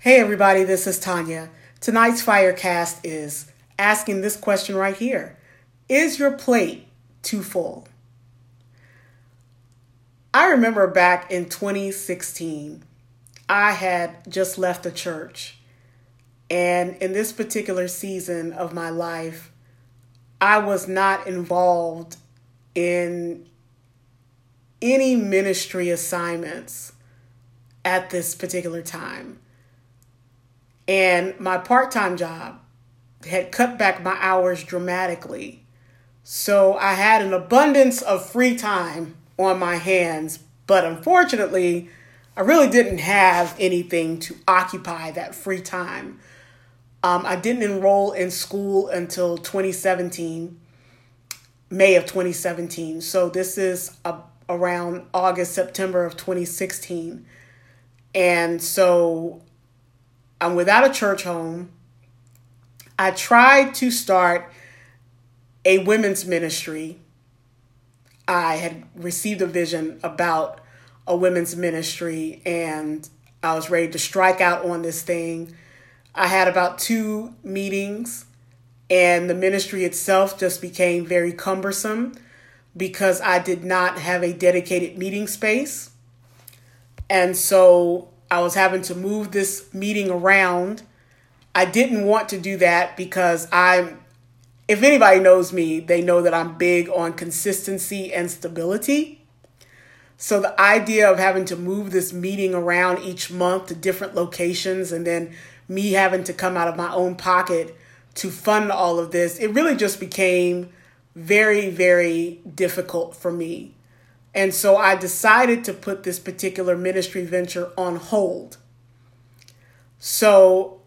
Hey, everybody, this is Tanya. Tonight's Firecast is asking this question right here Is your plate too full? I remember back in 2016, I had just left the church. And in this particular season of my life, I was not involved in any ministry assignments at this particular time. And my part time job had cut back my hours dramatically. So I had an abundance of free time on my hands, but unfortunately, I really didn't have anything to occupy that free time. Um, I didn't enroll in school until 2017, May of 2017. So this is a, around August, September of 2016. And so I'm without a church home. I tried to start a women's ministry. I had received a vision about a women's ministry and I was ready to strike out on this thing. I had about two meetings and the ministry itself just became very cumbersome because I did not have a dedicated meeting space. And so I was having to move this meeting around. I didn't want to do that because I'm, if anybody knows me, they know that I'm big on consistency and stability. So the idea of having to move this meeting around each month to different locations and then me having to come out of my own pocket to fund all of this, it really just became very, very difficult for me. And so I decided to put this particular ministry venture on hold. So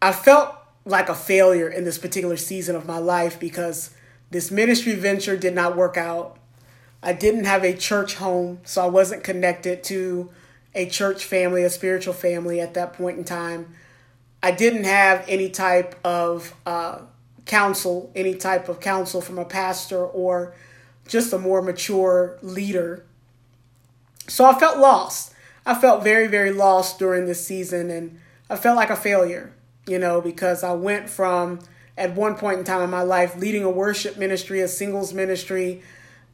I felt like a failure in this particular season of my life because this ministry venture did not work out. I didn't have a church home, so I wasn't connected to a church family, a spiritual family at that point in time. I didn't have any type of uh, counsel, any type of counsel from a pastor or just a more mature leader. So I felt lost. I felt very, very lost during this season and I felt like a failure, you know, because I went from at one point in time in my life leading a worship ministry, a singles ministry,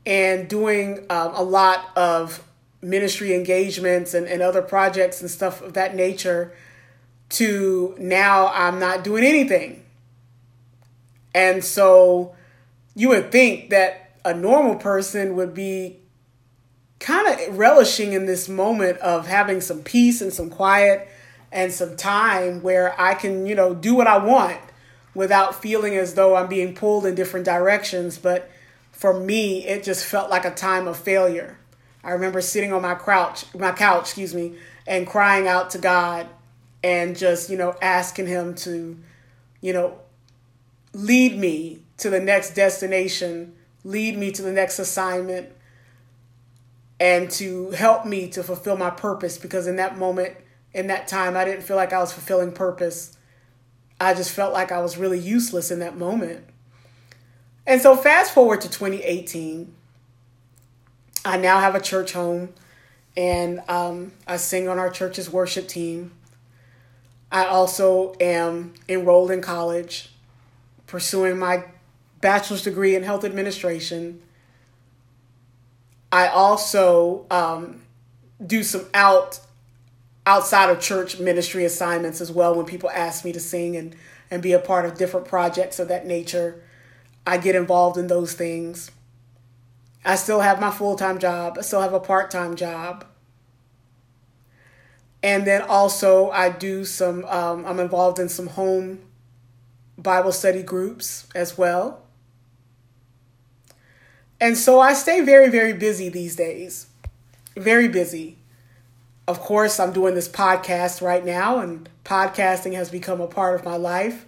and doing um, a lot of ministry engagements and, and other projects and stuff of that nature to now I'm not doing anything. And so you would think that a normal person would be kind of relishing in this moment of having some peace and some quiet and some time where I can, you know, do what I want without feeling as though I'm being pulled in different directions. But for me, it just felt like a time of failure. I remember sitting on my couch, my couch, excuse me, and crying out to God and just, you know, asking him to, you know, lead me to the next destination lead me to the next assignment and to help me to fulfill my purpose because in that moment in that time I didn't feel like I was fulfilling purpose. I just felt like I was really useless in that moment. And so fast forward to 2018, I now have a church home and um, I sing on our church's worship team. I also am enrolled in college, pursuing my bachelor's degree in health administration. I also um, do some out outside of church ministry assignments as well when people ask me to sing and, and be a part of different projects of that nature. I get involved in those things. I still have my full time job, I still have a part time job. And then also, I do some, um, I'm involved in some home Bible study groups as well. And so I stay very, very busy these days. Very busy. Of course, I'm doing this podcast right now, and podcasting has become a part of my life.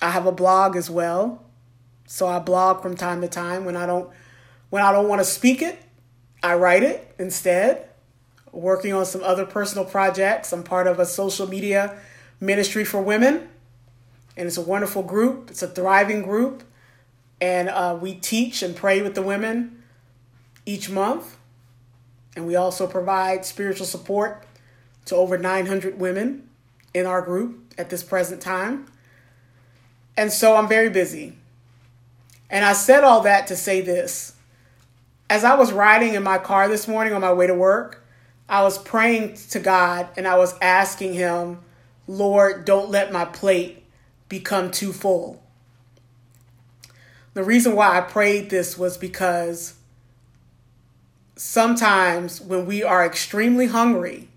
I have a blog as well. So I blog from time to time when I don't when I don't want to speak it, I write it instead. Working on some other personal projects. I'm part of a social media ministry for women. And it's a wonderful group. It's a thriving group and uh, we teach and pray with the women each month. And we also provide spiritual support to over 900 women in our group at this present time. And so I'm very busy. And I said all that to say this. As I was riding in my car this morning on my way to work, I was praying to God and I was asking Him, Lord, don't let my plate become too full. The reason why I prayed this was because sometimes when we are extremely hungry,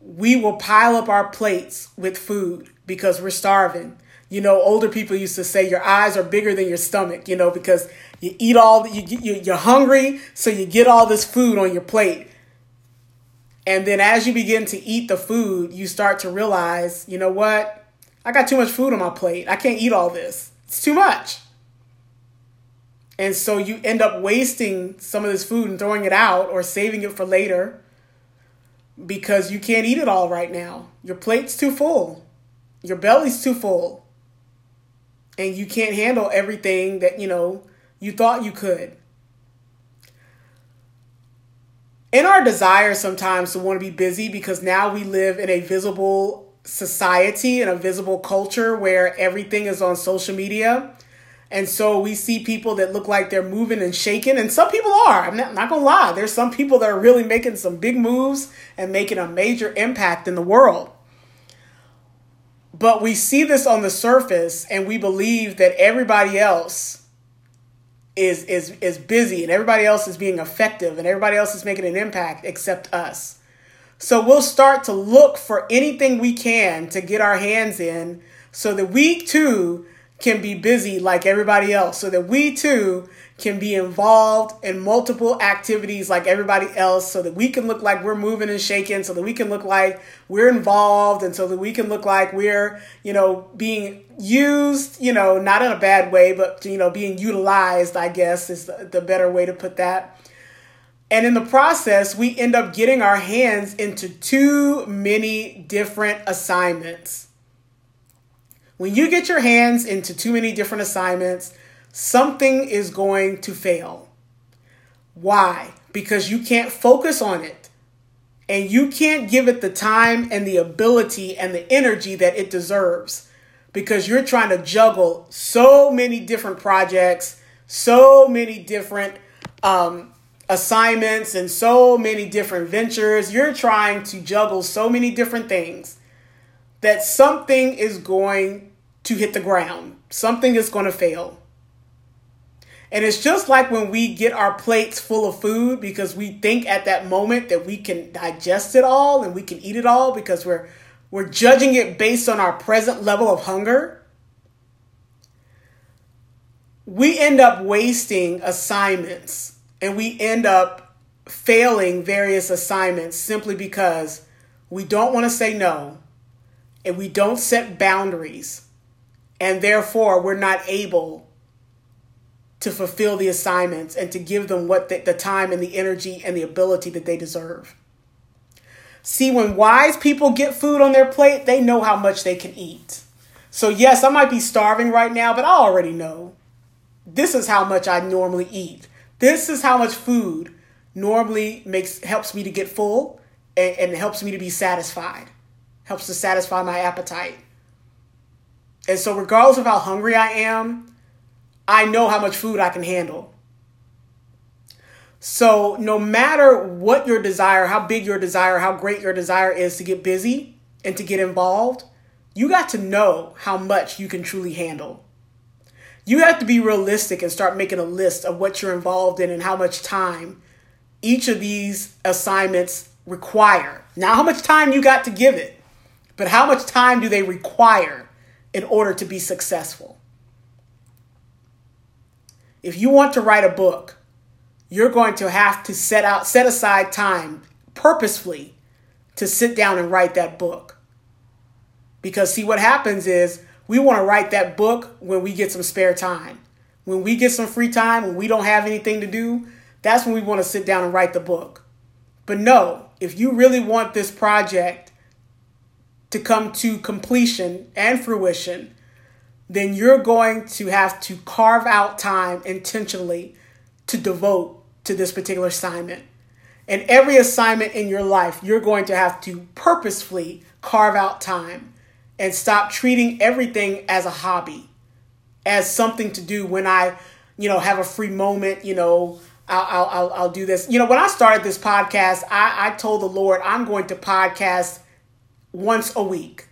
we will pile up our plates with food because we're starving. You know, older people used to say your eyes are bigger than your stomach, you know, because you eat all, you, you, you're hungry, so you get all this food on your plate. And then as you begin to eat the food, you start to realize, you know what? I got too much food on my plate. I can't eat all this. It's too much. And so you end up wasting some of this food and throwing it out or saving it for later because you can't eat it all right now. Your plate's too full. Your belly's too full. And you can't handle everything that, you know, you thought you could. In our desire sometimes to want to be busy because now we live in a visible society and a visible culture where everything is on social media and so we see people that look like they're moving and shaking, and some people are. I'm not, not, gonna lie. There's some people that are really making some big moves and making a major impact in the world. But we see this on the surface, and we believe that everybody else is is is busy, and everybody else is being effective, and everybody else is making an impact except us. So we'll start to look for anything we can to get our hands in, so that we too can be busy like everybody else so that we too can be involved in multiple activities like everybody else so that we can look like we're moving and shaking so that we can look like we're involved and so that we can look like we're you know being used you know not in a bad way but you know being utilized i guess is the, the better way to put that and in the process we end up getting our hands into too many different assignments when you get your hands into too many different assignments, something is going to fail. Why? Because you can't focus on it. And you can't give it the time and the ability and the energy that it deserves because you're trying to juggle so many different projects, so many different um, assignments, and so many different ventures. You're trying to juggle so many different things that something is going to hit the ground. Something is going to fail. And it's just like when we get our plates full of food because we think at that moment that we can digest it all and we can eat it all because we're we're judging it based on our present level of hunger. We end up wasting assignments and we end up failing various assignments simply because we don't want to say no and we don't set boundaries and therefore we're not able to fulfill the assignments and to give them what the, the, time and the energy and the ability that they deserve. See, when wise people get food on their plate, they know how much they can eat. So, yes, I might be starving right now, but I already know this is how much I normally eat. This is how much food normally makes helps me to get full and, and helps me to be satisfied, helps to satisfy my appetite. And so, regardless of how hungry I am, I know how much food I can handle. So, no matter what your desire, how big your desire, how great your desire is to get busy and to get involved, you got to know how much you can truly handle. You have to be realistic and start making a list of what you're involved in and how much time each of these assignments require. Now, how much time you got to give it, but how much time do they require in order to be successful. If you want to write a book, you're going to have to set out set aside time purposefully to sit down and write that book. Because see what happens is we want to write that book when we get some spare time. When we get some free time, when we don't have anything to do, that's when we want to sit down and write the book. But no, if you really want this project to come to completion and fruition, then you're going to have to carve out time intentionally to devote to this particular assignment. And every assignment in your life, you're going to have to purposefully carve out time and stop treating everything as a hobby, as something to do when I, you know, have a free moment, you know, I'll, I'll, I'll do this. You know, when I started this podcast, I, I told the Lord I'm going to podcast once a week.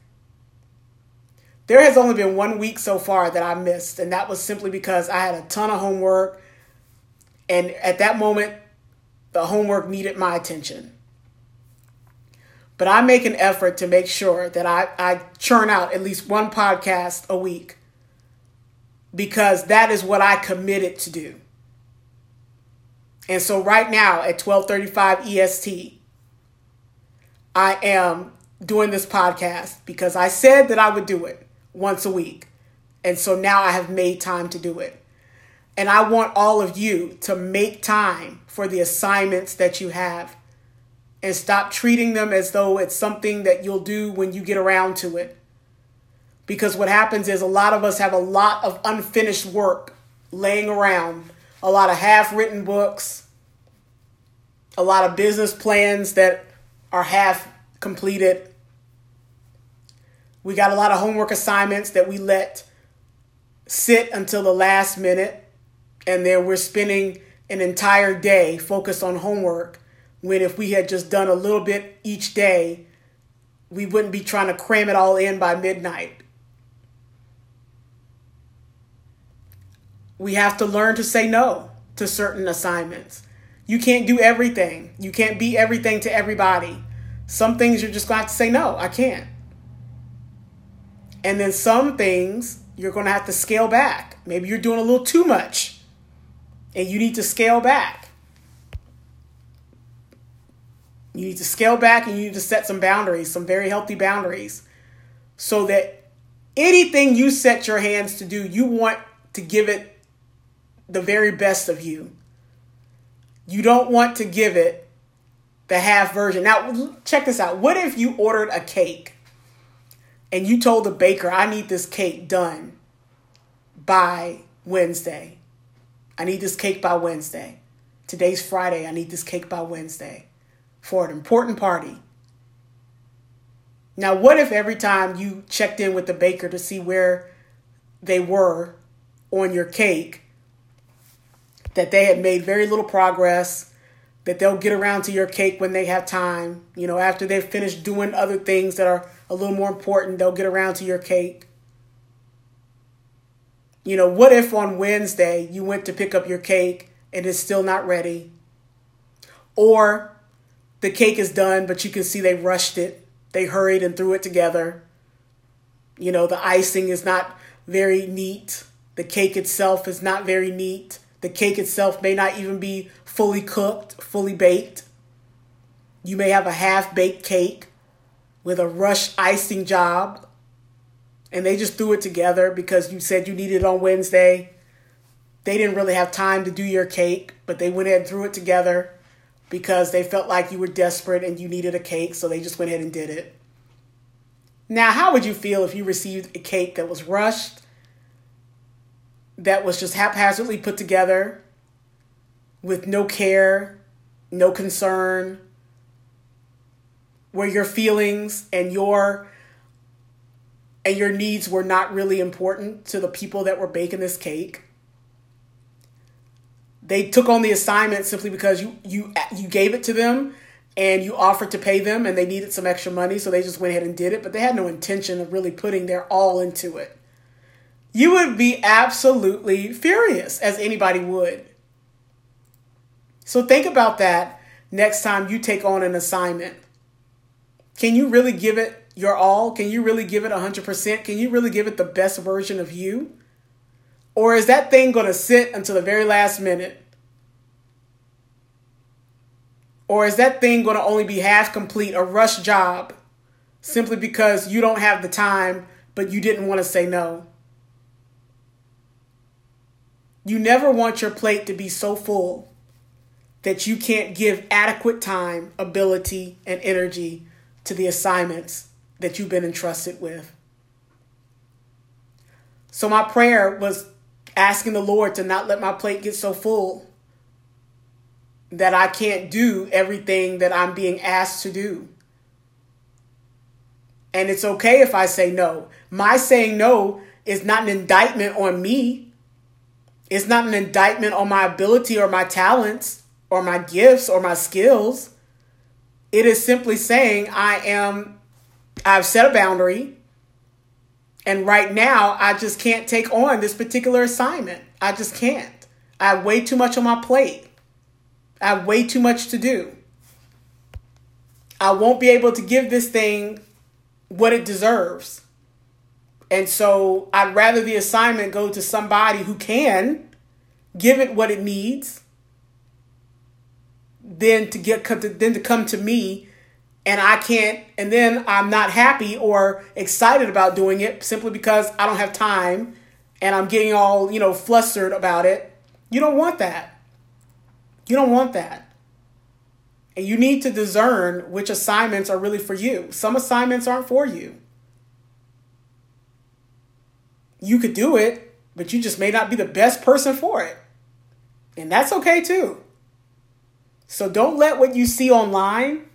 There has only been one week so far that I missed, and that was simply because I had a ton of homework. And at that moment, the homework needed my attention. But I make an effort to make sure that I, I churn out at least one podcast a week because that is what I committed to do. And so right now at 1235 EST, I am doing this podcast because I said that I would do it once a week. And so now I have made time to do it. And I want all of you to make time for the assignments that you have and stop treating them as though it's something that you'll do when you get around to it. Because what happens is a lot of us have a lot of unfinished work laying around, a lot of half written books, a lot of business plans that are half completed, we got a lot of homework assignments that we let sit until the last minute, and then we're spending an entire day focused on homework. When if we had just done a little bit each day, we wouldn't be trying to cram it all in by midnight. We have to learn to say no to certain assignments. You can't do everything. You can't be everything to everybody. Some things you're just going to have to say no, I can't. And then some things you're going to have to scale back. Maybe you're doing a little too much and you need to scale back. You need to scale back and you need to set some boundaries, some very healthy boundaries, so that anything you set your hands to do, you want to give it the very best of you. You don't want to give it the half version. Now, check this out. What if you ordered a cake and you told the baker, I need this cake done by Wednesday. I need this cake by Wednesday. Today's Friday. I need this cake by Wednesday for an important party. Now, what if every time you checked in with the baker to see where they were on your cake, that they had made very little progress, that they'll get around to your cake when they have time, you know, after they've finished doing other things that are a little more important, they'll get around to your cake. You know, what if on Wednesday you went to pick up your cake and it's still not ready? Or the cake is done, but you can see they rushed it, they hurried and threw it together. You know, the icing is not very neat, the cake itself is not very neat. The cake itself may not even be fully cooked, fully baked. You may have a half baked cake with a rush icing job and they just threw it together because you said you needed it on Wednesday. They didn't really have time to do your cake, but they went ahead and threw it together because they felt like you were desperate and you needed a cake, so they just went ahead and did it. Now, how would you feel if you received a cake that was rushed, that was just haphazardly put together with no care, no concern, where your feelings and your and your needs were not really important to the people that were baking this cake. They took on the assignment simply because you you you gave it to them and you offered to pay them and they needed some extra money so they just went ahead and did it, but they had no intention of really putting their all into it. You would be absolutely furious as anybody would. So think about that next time you take on an assignment. Can you really give it your all? Can you really give it 100%? Can you really give it the best version of you? Or is that thing going to sit until the very last minute? Or is that thing going to only be half complete, a rush job, simply because you don't have the time, but you didn't want to say no? You never want your plate to be so full that you can't give adequate time, ability, and energy to the assignments that you've been entrusted with. So, my prayer was asking the Lord to not let my plate get so full that I can't do everything that I'm being asked to do. And it's okay if I say no. My saying no is not an indictment on me. It's not an indictment on my ability or my talents or my gifts or my skills. It is simply saying I am I've set a boundary and right now I just can't take on this particular assignment. I just can't. I have way too much on my plate. I have way too much to do. I won't be able to give this thing what it deserves. And so I'd rather the assignment go to somebody who can give it what it needs than to get than to come to me and I can't and then I'm not happy or excited about doing it simply because I don't have time and I'm getting all, you know, flustered about it. You don't want that. You don't want that. And you need to discern which assignments are really for you. Some assignments aren't for you. You could do it, but you just may not be the best person for it. And that's okay too. So don't let what you see online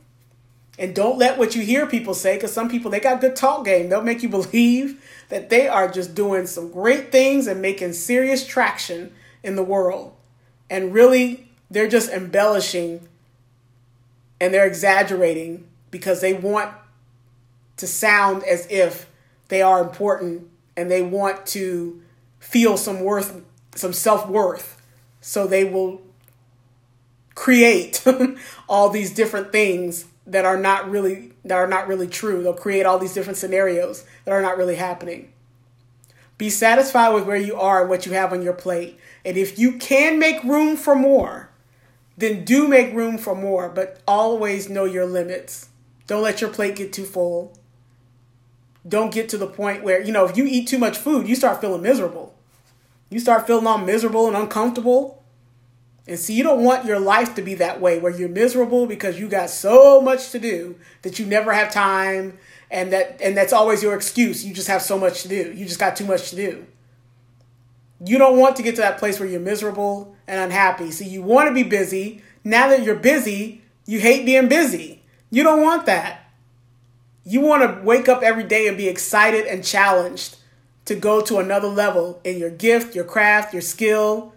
and don't let what you hear people say, because some people, they got good talk game. They'll make you believe that they are just doing some great things and making serious traction in the world. And really, they're just embellishing and they're exaggerating because they want to sound as if they are important and they want to feel some worth, some self worth. So they will create all these different things that are not really that are not really true. They'll create all these different scenarios that are not really happening. Be satisfied with where you are and what you have on your plate. And if you can make room for more, then do make room for more, but always know your limits. Don't let your plate get too full. Don't get to the point where, you know, if you eat too much food, you start feeling miserable. You start feeling all miserable and uncomfortable. And see, you don't want your life to be that way where you're miserable because you got so much to do that you never have time and that and that's always your excuse. You just have so much to do. You just got too much to do. You don't want to get to that place where you're miserable and unhappy. So you want to be busy. Now that you're busy, you hate being busy. You don't want that. You want to wake up every day and be excited and challenged to go to another level in your gift, your craft, your skill,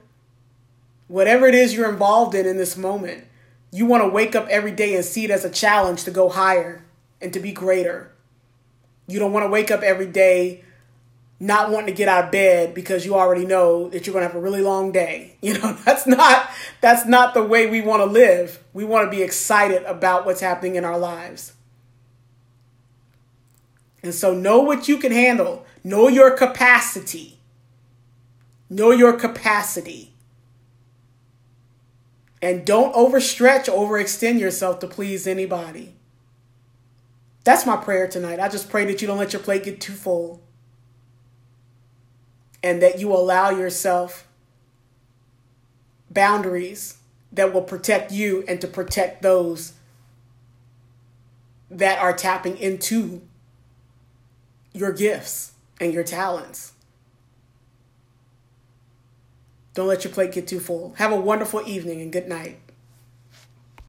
whatever it is you're involved in in this moment, you want to wake up every day and see it as a challenge to go higher and to be greater. You don't want to wake up every day not wanting to get out of bed because you already know that you're going to have a really long day. You know, that's not that's not the way we want to live. We want to be excited about what's happening in our lives. And so know what you can handle. Know your capacity. Know your capacity. And don't overstretch, overextend yourself to please anybody. That's my prayer tonight. I just pray that you don't let your plate get too full and that you allow yourself boundaries that will protect you and to protect those that are tapping into your gifts and your talents. Don't let your plate get too full. Have a wonderful evening and good night.